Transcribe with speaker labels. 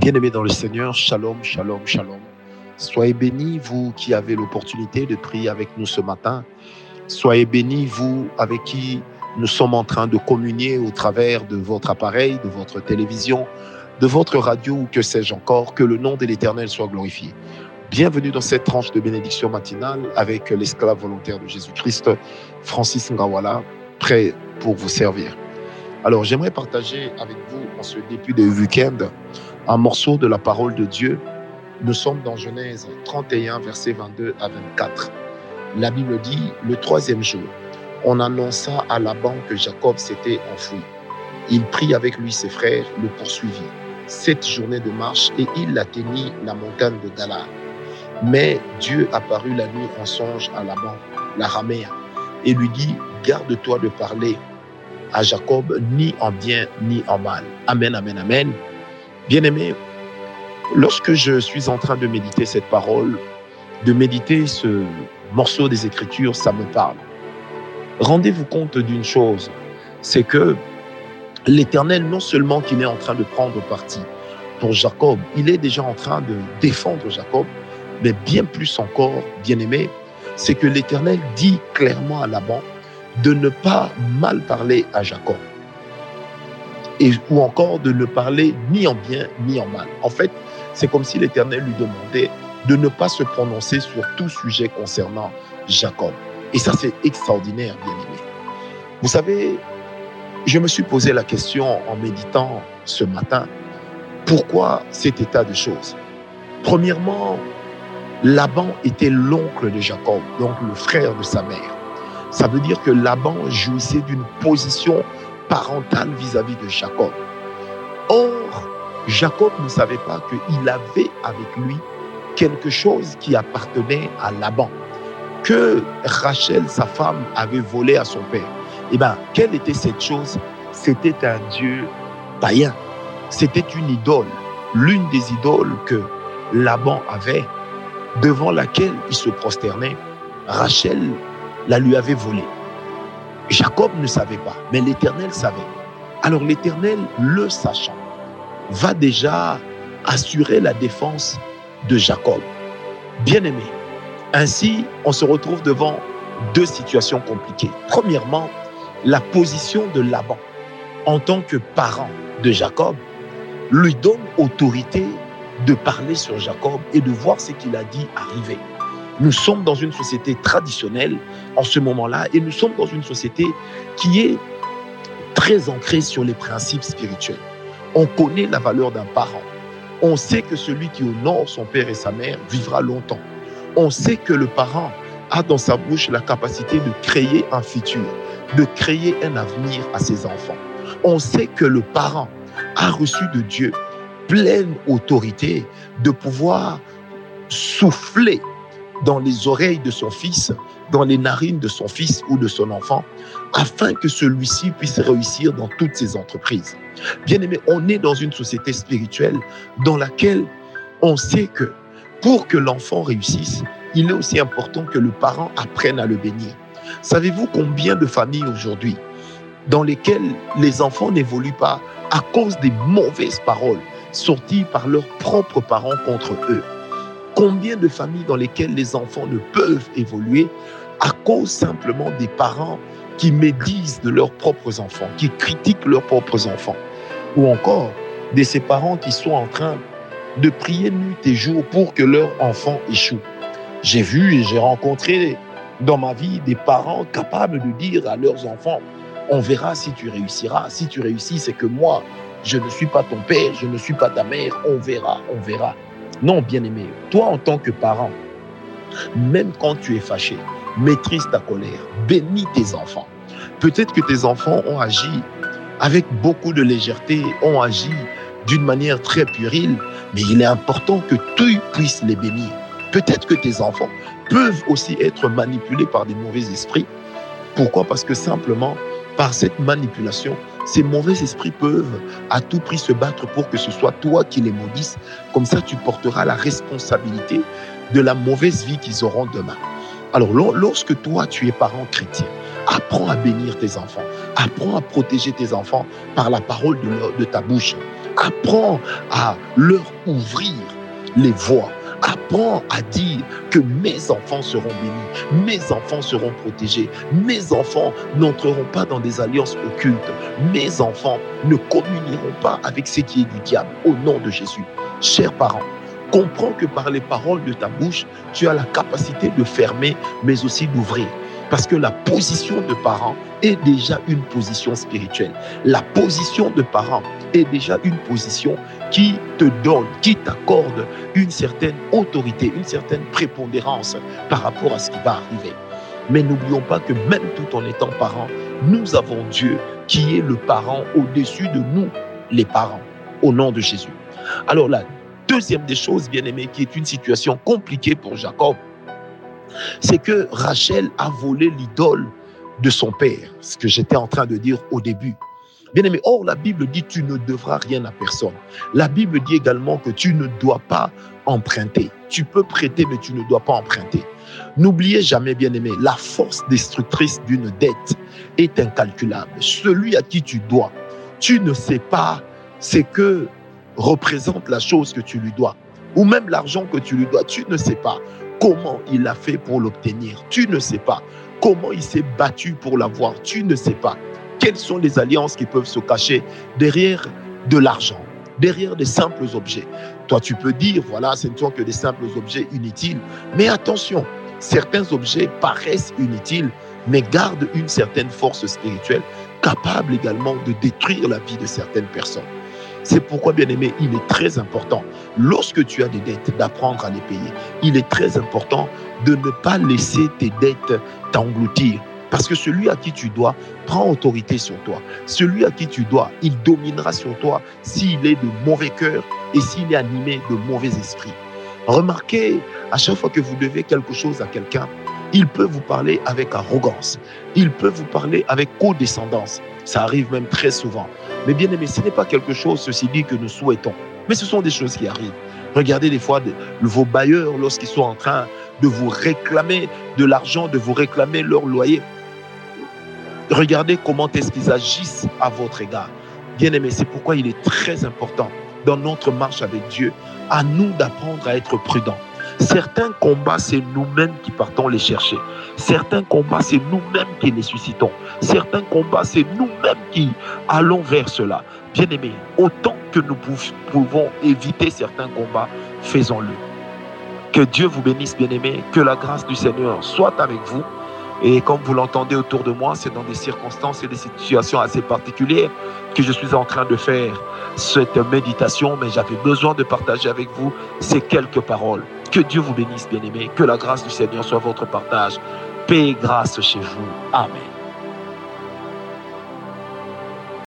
Speaker 1: Bien-aimés dans le Seigneur, shalom, shalom, shalom. Soyez bénis, vous qui avez l'opportunité de prier avec nous ce matin. Soyez bénis, vous avec qui nous sommes en train de communier au travers de votre appareil, de votre télévision, de votre radio ou que sais-je encore. Que le nom de l'Éternel soit glorifié. Bienvenue dans cette tranche de bénédiction matinale avec l'esclave volontaire de Jésus-Christ, Francis Ngawala, prêt pour vous servir. Alors j'aimerais partager avec vous en ce début de week-end un morceau de la parole de Dieu. Nous sommes dans Genèse 31, versets 22 à 24. La Bible dit, le troisième jour, on annonça à Laban que Jacob s'était enfoui. Il prit avec lui ses frères, le poursuivit. Cette journée de marche et il atteignit la montagne de Galad. Mais Dieu apparut la nuit en songe à Laban, l'araméen, et lui dit, garde-toi de parler à Jacob ni en bien ni en mal. Amen, amen, amen. Bien-aimé, lorsque je suis en train de méditer cette parole, de méditer ce morceau des Écritures, ça me parle. Rendez-vous compte d'une chose, c'est que l'Éternel, non seulement qu'il est en train de prendre parti pour Jacob, il est déjà en train de défendre Jacob, mais bien plus encore, bien-aimé, c'est que l'Éternel dit clairement à Laban de ne pas mal parler à Jacob et, ou encore de ne parler ni en bien ni en mal. En fait, c'est comme si l'Éternel lui demandait de ne pas se prononcer sur tout sujet concernant Jacob. Et ça, c'est extraordinaire, bien aimé. Vous savez, je me suis posé la question en méditant ce matin, pourquoi cet état de choses? Premièrement, Laban était l'oncle de Jacob, donc le frère de sa mère. Ça veut dire que Laban jouissait d'une position parentale vis-à-vis de Jacob. Or, Jacob ne savait pas qu'il avait avec lui quelque chose qui appartenait à Laban, que Rachel, sa femme, avait volé à son père. Eh bien, quelle était cette chose? C'était un Dieu païen. C'était une idole, l'une des idoles que Laban avait, devant laquelle il se prosternait. Rachel la lui avait volée. Jacob ne savait pas, mais l'Éternel savait. Alors l'Éternel, le sachant, va déjà assurer la défense de Jacob. Bien-aimé, ainsi on se retrouve devant deux situations compliquées. Premièrement, la position de Laban en tant que parent de Jacob lui donne autorité de parler sur Jacob et de voir ce qu'il a dit arriver. Nous sommes dans une société traditionnelle en ce moment-là et nous sommes dans une société qui est très ancrée sur les principes spirituels. On connaît la valeur d'un parent. On sait que celui qui honore son père et sa mère vivra longtemps. On sait que le parent a dans sa bouche la capacité de créer un futur, de créer un avenir à ses enfants. On sait que le parent a reçu de Dieu pleine autorité de pouvoir souffler dans les oreilles de son fils, dans les narines de son fils ou de son enfant, afin que celui-ci puisse réussir dans toutes ses entreprises. Bien aimé, on est dans une société spirituelle dans laquelle on sait que pour que l'enfant réussisse, il est aussi important que le parent apprenne à le bénir. Savez-vous combien de familles aujourd'hui dans lesquelles les enfants n'évoluent pas à cause des mauvaises paroles sorties par leurs propres parents contre eux? Combien de familles dans lesquelles les enfants ne peuvent évoluer à cause simplement des parents qui médisent de leurs propres enfants, qui critiquent leurs propres enfants, ou encore de ces parents qui sont en train de prier nuit et jour pour que leur enfant échoue. J'ai vu et j'ai rencontré dans ma vie des parents capables de dire à leurs enfants, on verra si tu réussiras. Si tu réussis, c'est que moi, je ne suis pas ton père, je ne suis pas ta mère, on verra, on verra. Non, bien-aimé, toi en tant que parent, même quand tu es fâché, maîtrise ta colère, bénis tes enfants. Peut-être que tes enfants ont agi avec beaucoup de légèreté, ont agi d'une manière très puérile, mais il est important que tu puisses les bénir. Peut-être que tes enfants peuvent aussi être manipulés par des mauvais esprits. Pourquoi? Parce que simplement, par cette manipulation, ces mauvais esprits peuvent à tout prix se battre pour que ce soit toi qui les maudisses. Comme ça, tu porteras la responsabilité de la mauvaise vie qu'ils auront demain. Alors, lorsque toi, tu es parent chrétien, apprends à bénir tes enfants. Apprends à protéger tes enfants par la parole de, de ta bouche. Apprends à leur ouvrir les voies. Apprends à dire que mes enfants seront bénis, mes enfants seront protégés, mes enfants n'entreront pas dans des alliances occultes, mes enfants ne communieront pas avec ce qui est du diable, au nom de Jésus. Chers parents, comprends que par les paroles de ta bouche, tu as la capacité de fermer, mais aussi d'ouvrir. Parce que la position de parent est déjà une position spirituelle. La position de parent est déjà une position qui te donne, qui t'accorde une certaine autorité, une certaine prépondérance par rapport à ce qui va arriver. Mais n'oublions pas que même tout en étant parents, nous avons Dieu qui est le parent au-dessus de nous, les parents, au nom de Jésus. Alors la deuxième des choses, bien aimé, qui est une situation compliquée pour Jacob, c'est que Rachel a volé l'idole de son père, ce que j'étais en train de dire au début. Bien aimé, or la Bible dit tu ne devras rien à personne. La Bible dit également que tu ne dois pas emprunter. Tu peux prêter, mais tu ne dois pas emprunter. N'oubliez jamais, bien aimé, la force destructrice d'une dette est incalculable. Celui à qui tu dois, tu ne sais pas ce que représente la chose que tu lui dois, ou même l'argent que tu lui dois, tu ne sais pas comment il a fait pour l'obtenir? Tu ne sais pas comment il s'est battu pour l'avoir? Tu ne sais pas quelles sont les alliances qui peuvent se cacher derrière de l'argent, derrière des simples objets? Toi, tu peux dire, voilà, ce ne sont que des simples objets inutiles. Mais attention, certains objets paraissent inutiles, mais gardent une certaine force spirituelle, capable également de détruire la vie de certaines personnes. C'est pourquoi, bien aimé, il est très important, lorsque tu as des dettes, d'apprendre à les payer. Il est très important de ne pas laisser tes dettes t'engloutir. Parce que celui à qui tu dois prend autorité sur toi. Celui à qui tu dois, il dominera sur toi s'il est de mauvais cœur et s'il est animé de mauvais esprits. Remarquez, à chaque fois que vous devez quelque chose à quelqu'un, il peut vous parler avec arrogance. Il peut vous parler avec codescendance. Ça arrive même très souvent. Mais bien aimé, ce n'est pas quelque chose, ceci dit, que nous souhaitons. Mais ce sont des choses qui arrivent. Regardez des fois vos bailleurs lorsqu'ils sont en train de vous réclamer de l'argent, de vous réclamer leur loyer. Regardez comment est-ce qu'ils agissent à votre égard. Bien aimé, c'est pourquoi il est très important dans notre marche avec Dieu, à nous d'apprendre à être prudents. Certains combats, c'est nous-mêmes qui partons les chercher. Certains combats, c'est nous-mêmes qui les suscitons. Certains combats, c'est nous-mêmes qui allons vers cela. Bien aimé, autant que nous pouvons éviter certains combats, faisons-le. Que Dieu vous bénisse, bien aimé. Que la grâce du Seigneur soit avec vous. Et comme vous l'entendez autour de moi, c'est dans des circonstances et des situations assez particulières que je suis en train de faire cette méditation, mais j'avais besoin de partager avec vous ces quelques paroles. Que Dieu vous bénisse, bien-aimés. Que la grâce du Seigneur soit votre partage. Paix et grâce chez vous. Amen.